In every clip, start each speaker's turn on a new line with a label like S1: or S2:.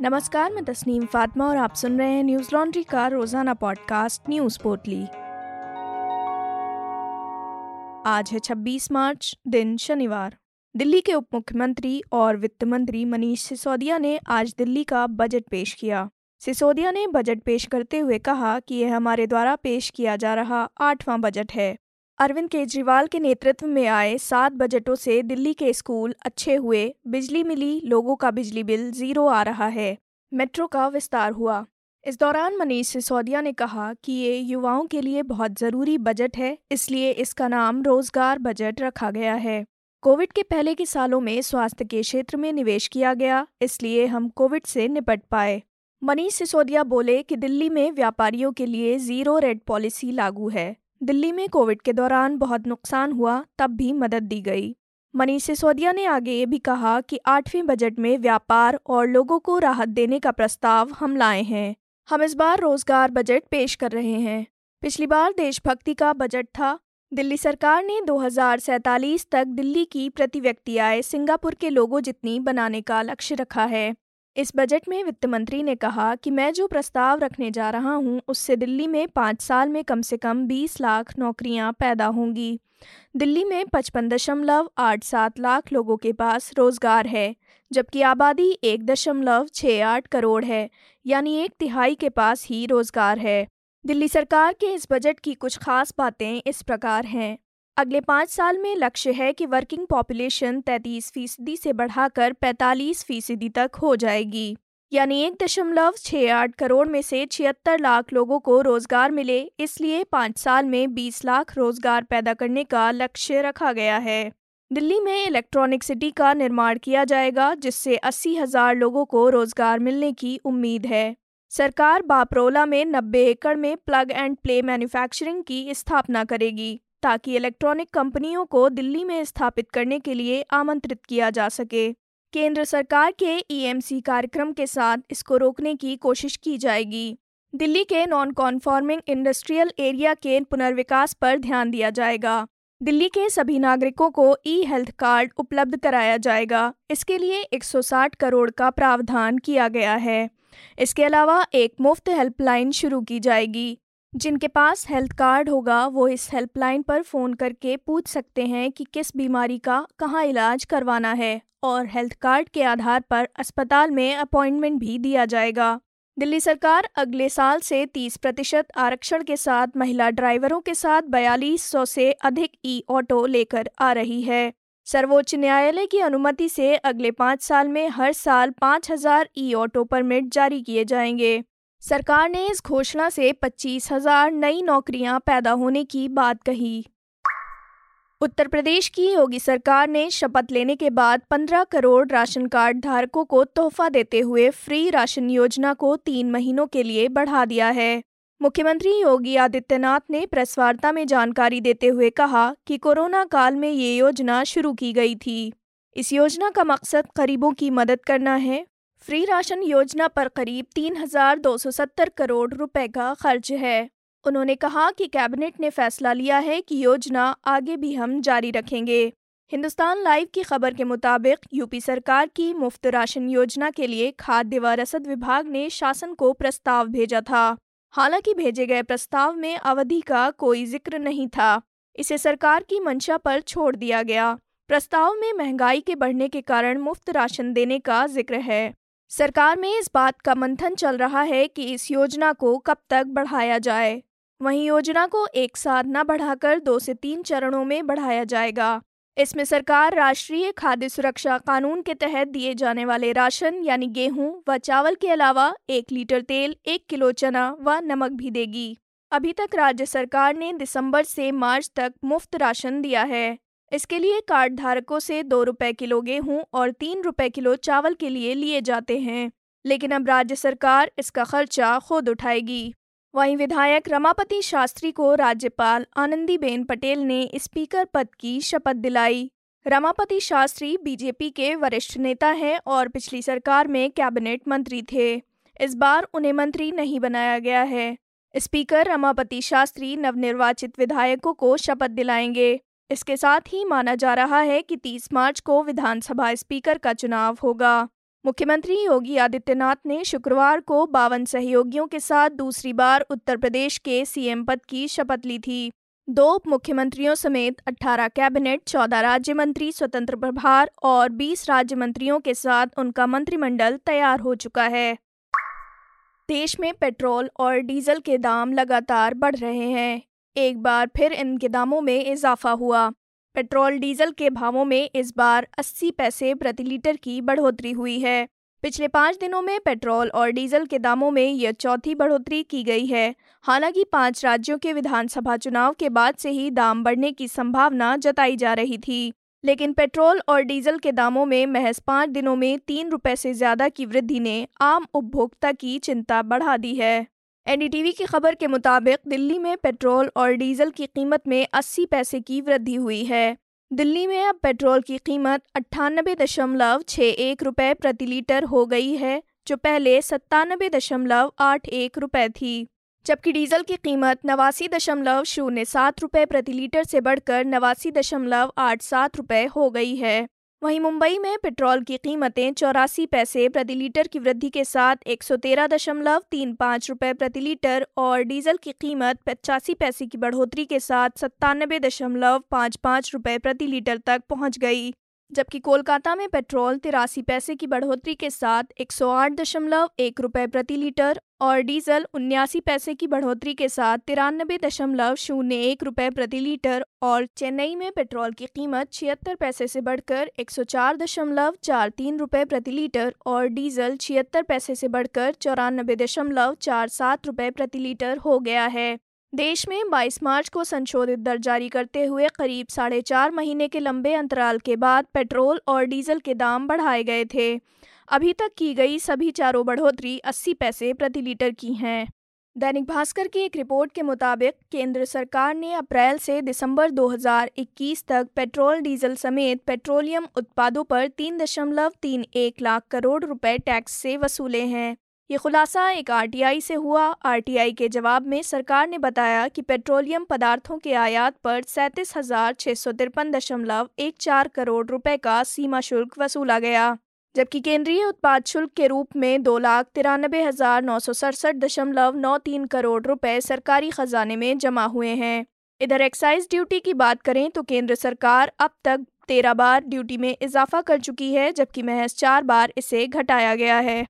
S1: नमस्कार, मैं तस्नीम फातिमा और आप सुन रहे हैं न्यूज़ लॉन्ड्री का रोज़ाना पॉडकास्ट न्यूज़ पोर्टली। आज है 26 मार्च, दिन शनिवार। दिल्ली के उप मुख्यमंत्री और वित्त मंत्री मनीष सिसोदिया ने आज दिल्ली का बजट पेश किया। सिसोदिया ने बजट पेश करते हुए कहा कि यह हमारे द्वारा पेश किया जा रहा आठवां बजट है। अरविंद केजरीवाल के नेतृत्व में आए सात बजटों से दिल्ली के स्कूल अच्छे हुए, बिजली मिली, लोगों का बिजली बिल ज़ीरो आ रहा है, मेट्रो का विस्तार हुआ। इस दौरान मनीष सिसोदिया ने कहा कि ये युवाओं के लिए बहुत ज़रूरी बजट है, इसलिए इसका नाम रोज़गार बजट रखा गया है। कोविड के पहले के सालों में स्वास्थ्य के क्षेत्र में निवेश किया गया, इसलिए हम कोविड से निपट पाए। मनीष सिसोदिया बोले कि दिल्ली में व्यापारियों के लिए ज़ीरो रेड पॉलिसी लागू है। दिल्ली में कोविड के दौरान बहुत नुकसान हुआ, तब भी मदद दी गई। मनीष सिसोदिया ने आगे ये भी कहा कि आठवें बजट में व्यापार और लोगों को राहत देने का प्रस्ताव हम लाए हैं। हम इस बार रोज़गार बजट पेश कर रहे हैं। पिछली बार देशभक्ति का बजट था। दिल्ली सरकार ने दो हज़ार सैंतालीस तक दिल्ली की प्रति व्यक्ति आय सिंगापुर के लोगों जितनी बनाने का लक्ष्य रखा है। इस बजट में वित्त मंत्री ने कहा कि मैं जो प्रस्ताव रखने जा रहा हूँ, उससे दिल्ली में पाँच साल में कम से कम बीस लाख नौकरियाँ पैदा होंगी। दिल्ली में पचपन दशमलव आठ सात लाख लोगों के पास रोज़गार है, जबकि आबादी एक दशमलव छः आठ करोड़ है, यानी एक तिहाई के पास ही रोज़गार है। दिल्ली सरकार के इस बजट की कुछ खास बातें इस प्रकार हैं। अगले पाँच साल में लक्ष्य है कि वर्किंग पॉपुलेशन तैंतीस फ़ीसदी से बढ़ाकर पैंतालीस फ़ीसदी तक हो जाएगी। यानी एक दशमलव छः आठ करोड़ में से छिहत्तर लाख लोगों को रोज़गार मिले, इसलिए पाँच साल में बीस लाख रोज़गार पैदा करने का लक्ष्य रखा गया है। दिल्ली में इलेक्ट्रॉनिक सिटी का निर्माण किया जाएगा, जिससे अस्सी हज़ार लोगों को रोज़गार मिलने की उम्मीद है। सरकार बापरोला में नब्बे एकड़ में प्लग एंड प्ले मैन्युफैक्चरिंग की स्थापना करेगी। ताकि इलेक्ट्रॉनिक कंपनियों को दिल्ली में स्थापित करने के लिए आमंत्रित किया जा सके। केंद्र सरकार के ईएमसी कार्यक्रम के साथ इसको रोकने की कोशिश की जाएगी। दिल्ली के नॉन कॉन्फॉर्मिंग इंडस्ट्रियल एरिया के पुनर्विकास पर ध्यान दिया जाएगा। दिल्ली के सभी नागरिकों को ई हेल्थ कार्ड उपलब्ध कराया जाएगा। इसके लिए 160 करोड़ का प्रावधान किया गया है। इसके अलावा एक मुफ़्त हेल्पलाइन शुरू की जाएगी। जिनके पास हेल्थ कार्ड होगा, वो इस हेल्पलाइन पर फ़ोन करके पूछ सकते हैं कि किस बीमारी का कहाँ इलाज करवाना है और हेल्थ कार्ड के आधार पर अस्पताल में अपॉइंटमेंट भी दिया जाएगा। दिल्ली सरकार अगले साल से 30 प्रतिशत आरक्षण के साथ महिला ड्राइवरों के साथ बयालीस सौ से अधिक ई ऑटो लेकर आ रही है। सर्वोच्च न्यायालय की अनुमति से अगले पाँच साल में हर साल पाँच हज़ार ई ऑटो परमिट जारी किए जाएँगे। सरकार ने इस घोषणा से पच्चीस हज़ार नई नौकरियाँ पैदा होने की बात कही। उत्तर प्रदेश की योगी सरकार ने शपथ लेने के बाद 15 करोड़ राशन कार्ड धारकों को तोहफा देते हुए फ्री राशन योजना को तीन महीनों के लिए बढ़ा दिया है। मुख्यमंत्री योगी आदित्यनाथ ने प्रेस वार्ता में जानकारी देते हुए कहा कि कोरोना काल में ये योजना शुरू की गई थी। इस योजना का मकसद गरीबों की मदद करना है फ्री राशन योजना पर करीब तीन हज़ार दो सौ सत्तर करोड़ रुपए का खर्च है। उन्होंने कहा कि कैबिनेट ने फैसला लिया है कि योजना आगे भी हम जारी रखेंगे। हिंदुस्तान लाइव की खबर के मुताबिक, यूपी सरकार की मुफ़्त राशन योजना के लिए खाद्य व रसद विभाग ने शासन को प्रस्ताव भेजा था। हालाँकि भेजे गए प्रस्ताव में अवधि का कोई ज़िक्र नहीं था। इसे सरकार की मंशा पर छोड़ दिया गया। प्रस्ताव में महँगाई के बढ़ने के कारण मुफ़्त राशन देने का ज़िक्र है। सरकार में इस बात का मंथन चल रहा है कि इस योजना को कब तक बढ़ाया जाए। वहीं योजना को एक साथ न बढ़ाकर दो से तीन चरणों में बढ़ाया जाएगा। इसमें सरकार राष्ट्रीय खाद्य सुरक्षा कानून के तहत दिए जाने वाले राशन यानी गेहूँ व चावल के अलावा एक लीटर तेल, एक किलो चना व नमक भी देगी। अभी तक राज्य सरकार ने दिसंबर से मार्च तक मुफ़्त राशन दिया है। इसके लिए कार्ड धारकों से दो रुपए किलो गेहूँ और तीन रुपए किलो चावल के लिए लिए जाते हैं, लेकिन अब राज्य सरकार इसका खर्चा खुद उठाएगी। वहीं विधायक रमापति शास्त्री को राज्यपाल आनंदीबेन पटेल ने स्पीकर पद की शपथ दिलाई। रमापति शास्त्री बीजेपी के वरिष्ठ नेता हैं और पिछली सरकार में कैबिनेट मंत्री थे। इस बार उन्हें मंत्री नहीं बनाया गया है। स्पीकर रमापति शास्त्री नवनिर्वाचित विधायकों को शपथ दिलाएँगे। इसके साथ ही माना जा रहा है कि 30 मार्च को विधानसभा स्पीकर का चुनाव होगा। मुख्यमंत्री योगी आदित्यनाथ ने शुक्रवार को बावन सहयोगियों के साथ दूसरी बार उत्तर प्रदेश के सीएम पद की शपथ ली थी। दो उप मुख्यमंत्रियों समेत 18 कैबिनेट 14 राज्य मंत्री, स्वतंत्र प्रभार और 20 राज्य मंत्रियों के साथ उनका मंत्रिमंडल तैयार हो चुका है। देश में पेट्रोल और डीजल के दाम लगातार बढ़ रहे हैं। एक बार फिर इनके दामों में इजाफा हुआ। पेट्रोल डीजल के भावों में इस बार 80 पैसे प्रति लीटर की बढ़ोतरी हुई है। पिछले पाँच दिनों में पेट्रोल और डीजल के दामों में यह चौथी बढ़ोतरी की गई है। हालाँकि पाँच राज्यों के विधानसभा चुनाव के बाद से ही दाम बढ़ने की संभावना जताई जा रही थी। लेकिन पेट्रोल और डीजल के दामों में महज पाँच दिनों में तीन रुपये से ज़्यादा की वृद्धि ने आम उपभोक्ता की चिंता बढ़ा दी है। एनडीटीवी की खबर के मुताबिक दिल्ली में पेट्रोल और डीजल की कीमत में 80 पैसे की वृद्धि हुई है। दिल्ली में अब पेट्रोल की कीमत अट्ठानबे दशमलव छः एक रुपये प्रति लीटर हो गई है, जो पहले सत्तानबे दशमलव आठ एक रुपये थी। जबकि डीजल की कीमत नवासी दशमलव शून्य सात रुपये प्रति लीटर से बढ़कर नवासी दशमलव आठ सात रुपये हो गई है। वहीं मुंबई में पेट्रोल की कीमतें चौरासी पैसे प्रति लीटर की वृद्धि के साथ एक सौ तेरह दशमलव तीन पाँच रुपये प्रति लीटर और डीजल की कीमत पचासी पैसे की बढ़ोतरी के साथ सत्तानबे दशमलव पाँच पाँच रुपये प्रति लीटर तक पहुँच गई। जबकि कोलकाता में पेट्रोल तिरासी पैसे की बढ़ोतरी के साथ एक सौ आठ दशमलव एक रुपये प्रति लीटर और डीजल उन्यासी पैसे की बढ़ोतरी के साथ तिरानबे दशमलव शून्य एक रुपये प्रति लीटर और चेन्नई में पेट्रोल की कीमत छिहत्तर पैसे से बढ़कर एक सौ चार दशमलव चार तीन रुपये प्रति लीटर और डीजल छिहत्तर पैसे से बढ़कर चौरानबे दशमलव चार सात रुपये प्रति लीटर हो गया है। देश में 22 मार्च को संशोधित दर जारी करते हुए करीब साढ़े चार महीने के लंबे अंतराल के बाद पेट्रोल और डीजल के दाम बढ़ाए गए थे। अभी तक की गई सभी चारों बढ़ोतरी 80 पैसे प्रति लीटर की हैं। दैनिक भास्कर की एक रिपोर्ट के मुताबिक केंद्र सरकार ने अप्रैल से दिसंबर 2021 तक पेट्रोल, डीजल समेत पेट्रोलियम उत्पादों पर तीन दशमलव तीन एक लाख करोड़ रुपए टैक्स से वसूले हैं। ये खुलासा एक आरटीआई से हुआ। आरटीआई के जवाब में सरकार ने बताया कि पेट्रोलियम पदार्थों के आयात पर सैंतीस हज़ार छः सौ तिरपन दशमलव एक चार करोड़ रुपए का सीमा शुल्क वसूला गया, जबकि केंद्रीय उत्पाद शुल्क के रूप में दो लाख तिरानबे हज़ार नौ सौ सड़सठ दशमलव नौ तीन करोड़ रुपए सरकारी खजाने में जमा हुए हैं। इधर एक्साइज ड्यूटी की बात करें तो केंद्र सरकार अब तक तेरह बार ड्यूटी में इजाफा कर चुकी है, जबकि महज चार बार इसे घटाया गया है।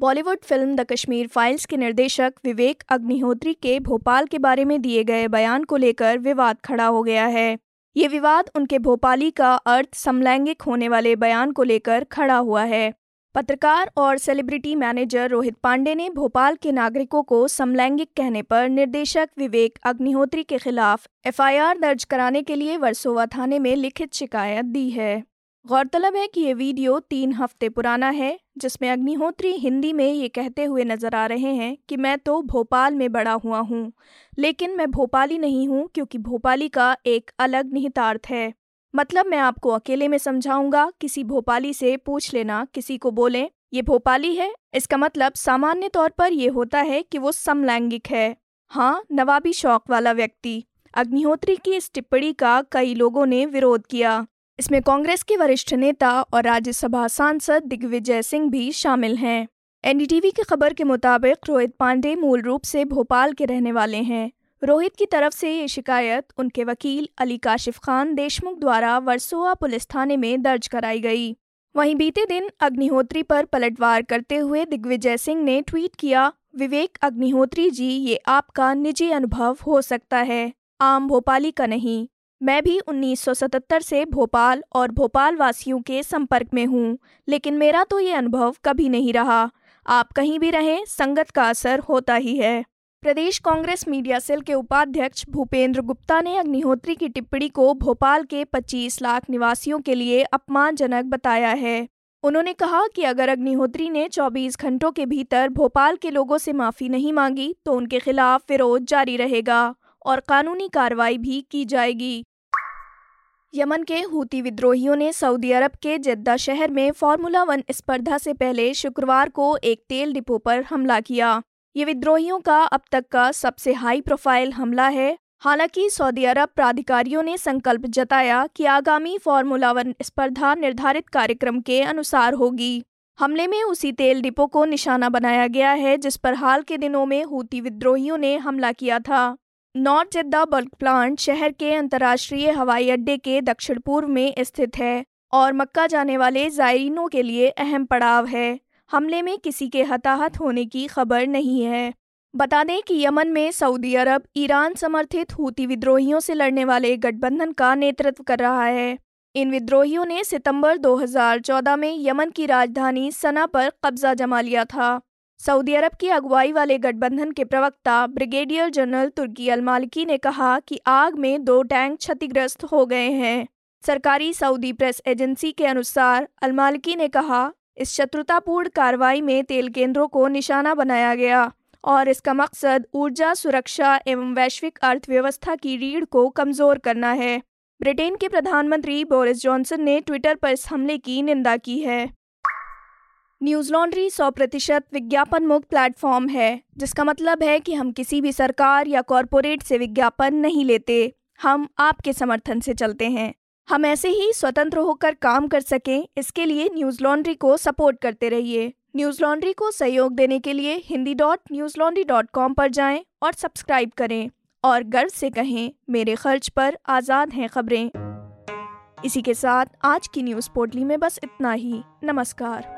S1: Bollywood film the Kashmir files के निर्देशक विवेक अग्निहोत्री के भोपाल के बारे में दिए गए बयान को लेकर विवाद खड़ा हो गया है। ये विवाद उनके भोपाली का अर्थ समलैंगिक होने वाले बयान को लेकर खड़ा हुआ है। पत्रकार और सेलिब्रिटी मैनेजर रोहित पांडे ने भोपाल के नागरिकों को समलैंगिक कहने पर निर्देशक विवेक अग्निहोत्री के खिलाफ एफआईआर दर्ज कराने के लिए वर्सोवा थाने में लिखित शिकायत दी है। गौरतलब है कि ये वीडियो तीन हफ़्ते पुराना है, जिसमें अग्निहोत्री हिंदी में ये कहते हुए नज़र आ रहे हैं कि मैं तो भोपाल में बड़ा हुआ हूँ, लेकिन मैं भोपाली नहीं हूँ क्योंकि भोपाली का एक अलग निहितार्थ है। मतलब मैं आपको अकेले में समझाऊँगा, किसी भोपाली से पूछ लेना, किसी को बोलें, ये भोपाली है? इसका मतलब सामान्य तौर पर यह होता है कि वो समलैंगिक है। हाँ नवाबी शौक वाला व्यक्ति। अग्निहोत्री की इस टिप्पणी का कई लोगों ने विरोध किया। इसमें कांग्रेस के वरिष्ठ नेता और राज्यसभा सांसद दिग्विजय सिंह भी शामिल हैं। एनडीटीवी की खबर के मुताबिक रोहित पांडे मूल रूप से भोपाल के रहने वाले हैं। रोहित की तरफ़ से ये शिकायत उनके वकील अली काशिफ खान देशमुख द्वारा वर्सोवा पुलिस थाने में दर्ज कराई गई। वहीं बीते दिन अग्निहोत्री पर पलटवार करते हुए दिग्विजय सिंह ने ट्वीट किया, विवेक अग्निहोत्री जी, ये आपका निजी अनुभव हो सकता है। आम भोपाली का नहीं। मैं भी 1977 से भोपाल और भोपाल वासियों के संपर्क में हूँ, लेकिन मेरा तो ये अनुभव कभी नहीं रहा। आप कहीं भी रहें, संगत का असर होता ही है। प्रदेश कांग्रेस मीडिया सेल के उपाध्यक्ष भूपेंद्र गुप्ता ने अग्निहोत्री की टिप्पणी को भोपाल के 25 लाख निवासियों के लिए अपमानजनक बताया है। उन्होंने कहा कि अगर अग्निहोत्री ने 24 घंटों के भीतर भोपाल के लोगों से माफ़ी नहीं मांगी तो उनके खिलाफ विरोध जारी रहेगा और कानूनी कार्रवाई भी की जाएगी। यमन के हूती विद्रोहियों ने सऊदी अरब के जद्दा शहर में फार्मूला वन स्पर्धा से पहले शुक्रवार को एक तेल डिपो पर हमला किया। ये विद्रोहियों का अब तक का सबसे हाई प्रोफ़ाइल हमला है। हालाँकि सऊदी अरब प्राधिकारियों ने संकल्प जताया कि आगामी फार्मूला वन स्पर्धा निर्धारित कार्यक्रम के अनुसार होगी। हमले में उसी तेल डिपो को निशाना बनाया गया है जिस पर हाल के दिनों में हूती विद्रोहियों ने हमला किया था। नॉर्थ जिद्दा बल्क प्लांट शहर के अंतर्राष्ट्रीय हवाई अड्डे के दक्षिण पूर्व में स्थित है और मक्का जाने वाले जायरीनों के लिए अहम पड़ाव है। हमले में किसी के हताहत होने की खबर नहीं है। बता दें कि यमन में सऊदी अरब, ईरान समर्थित हूती विद्रोहियों से लड़ने वाले गठबंधन का नेतृत्व कर रहा है। इन विद्रोहियों ने सितंबर 2014 में यमन की राजधानी सना पर कब्जा जमा लिया था। सऊदी अरब की अगुवाई वाले गठबंधन के प्रवक्ता ब्रिगेडियर जनरल तुर्की अलमालिकी ने कहा कि आग में दो टैंक क्षतिग्रस्त हो गए हैं। सरकारी सऊदी प्रेस एजेंसी के अनुसार अलमालिकी ने कहा, इस शत्रुतापूर्ण कार्रवाई में तेल केंद्रों को निशाना बनाया गया और इसका मकसद ऊर्जा सुरक्षा एवं वैश्विक अर्थव्यवस्था की रीढ़ को कमज़ोर करना है। ब्रिटेन के प्रधानमंत्री बोरिस जॉनसन ने ट्विटर पर इस हमले की निंदा की है। न्यूज़ लॉन्ड्री सौ प्रतिशत विज्ञापन मुक्त प्लेटफॉर्म है, जिसका मतलब है कि हम किसी भी सरकार या कॉरपोरेट से विज्ञापन नहीं लेते। हम आपके समर्थन से चलते हैं। हम ऐसे ही स्वतंत्र होकर काम कर सकें, इसके लिए न्यूज़ लॉन्ड्री को सपोर्ट करते रहिए। न्यूज़ लॉन्ड्री को सहयोग देने के लिए Hindi dot Newslaundry dot com पर जाएँ और सब्सक्राइब करें। और गर्व से कहें, मेरे खर्च पर आज़ाद हैं खबरें। इसी के साथ आज की न्यूज़ पोर्टली में बस इतना ही। नमस्कार।